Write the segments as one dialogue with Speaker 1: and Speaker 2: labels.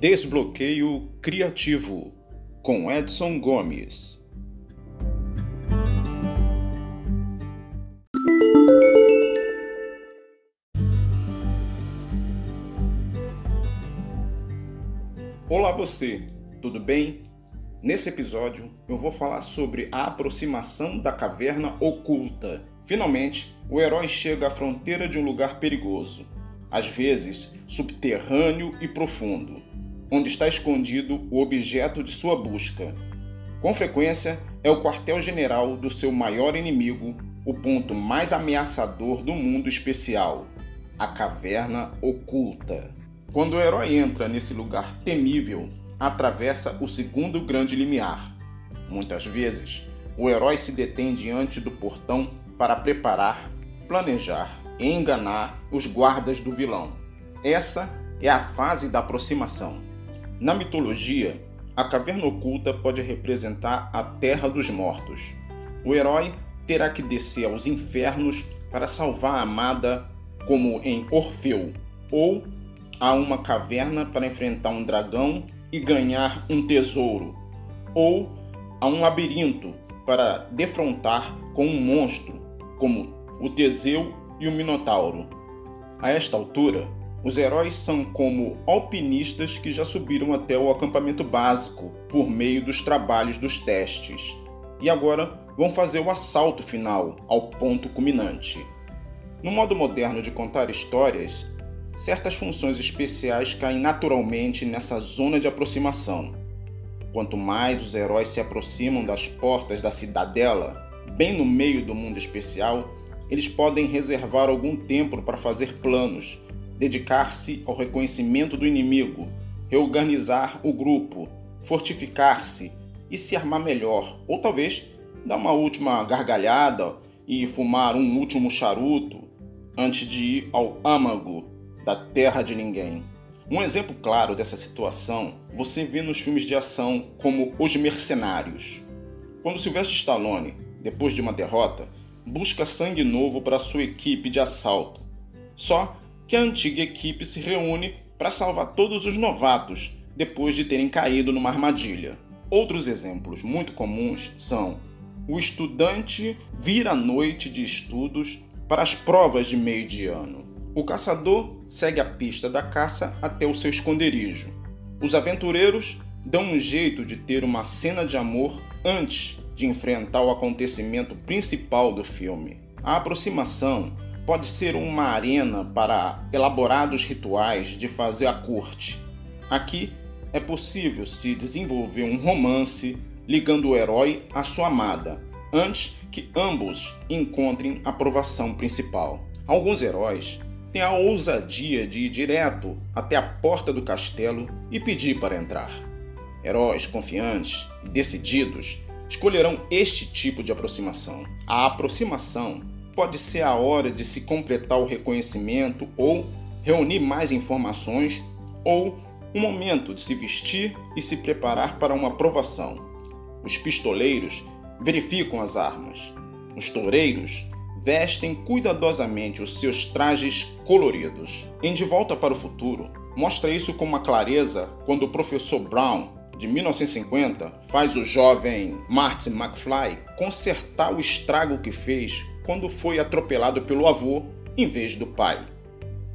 Speaker 1: Desbloqueio Criativo com Edson Gomes. Olá você, tudo bem? Nesse episódio eu vou falar sobre a aproximação da caverna oculta. Finalmente, o herói chega à fronteira de um lugar perigoso, às vezes subterrâneo e profundo onde está escondido o objeto de sua busca. Com frequência, é o quartel-general do seu maior inimigo, o ponto mais ameaçador do mundo especial, a caverna oculta. Quando o herói entra nesse lugar temível, atravessa o segundo grande limiar. Muitas vezes, o herói se detém diante do portão para preparar, planejar e enganar os guardas do vilão. Essa é a fase da aproximação. Na mitologia, a caverna oculta pode representar a terra dos mortos. O herói terá que descer aos infernos para salvar a amada, como em Orfeu, ou a uma caverna para enfrentar um dragão e ganhar um tesouro, ou a um labirinto para defrontar com um monstro, como o Teseu e o Minotauro. A esta altura, os heróis são como alpinistas que já subiram até o acampamento básico por meio dos trabalhos dos testes e agora vão fazer o assalto final ao ponto culminante. No modo moderno de contar histórias, certas funções especiais caem naturalmente nessa zona de aproximação. Quanto mais os heróis se aproximam das portas da cidadela, bem no meio do mundo especial, eles podem reservar algum tempo para fazer planos dedicar-se ao reconhecimento do inimigo, reorganizar o grupo, fortificar-se e se armar melhor, ou talvez dar uma última gargalhada e fumar um último charuto antes de ir ao âmago da terra de ninguém. Um exemplo claro dessa situação você vê nos filmes de ação como Os Mercenários. Quando Sylvester Stallone, depois de uma derrota, busca sangue novo para sua equipe de assalto. Só que a antiga equipe se reúne para salvar todos os novatos depois de terem caído numa armadilha. Outros exemplos muito comuns são o estudante vira a noite de estudos para as provas de meio de ano. O caçador segue a pista da caça até o seu esconderijo. Os aventureiros dão um jeito de ter uma cena de amor antes de enfrentar o acontecimento principal do filme. A aproximação pode ser uma arena para elaborados rituais de fazer a corte. Aqui é possível se desenvolver um romance ligando o herói à sua amada, antes que ambos encontrem a aprovação principal. Alguns heróis têm a ousadia de ir direto até a porta do castelo e pedir para entrar. Heróis confiantes e decididos escolherão este tipo de aproximação. A aproximação pode ser a hora de se completar o reconhecimento ou reunir mais informações ou um momento de se vestir e se preparar para uma provação. Os pistoleiros verificam as armas. Os toureiros vestem cuidadosamente os seus trajes coloridos. Em De Volta para o Futuro, mostra isso com uma clareza quando o professor Brown, de 1950, faz o jovem Martin McFly consertar o estrago que fez quando foi atropelado pelo avô em vez do pai.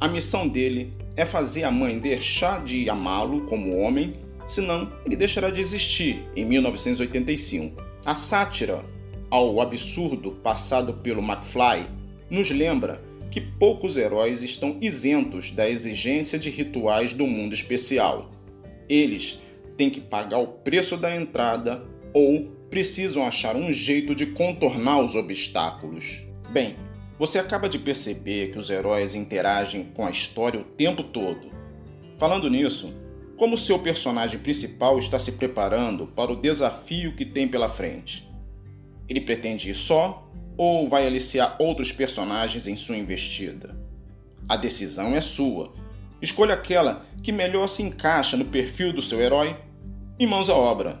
Speaker 1: A missão dele é fazer a mãe deixar de amá-lo como homem, senão ele deixará de existir em 1985. A sátira ao absurdo passado pelo McFly nos lembra que poucos heróis estão isentos da exigência de rituais do mundo especial. Eles têm que pagar o preço da entrada ou precisam achar um jeito de contornar os obstáculos. Bem, você acaba de perceber que os heróis interagem com a história o tempo todo. Falando nisso, como seu personagem principal está se preparando para o desafio que tem pela frente? Ele pretende ir só ou vai aliciar outros personagens em sua investida? A decisão é sua. Escolha aquela que melhor se encaixa no perfil do seu herói e mãos à obra.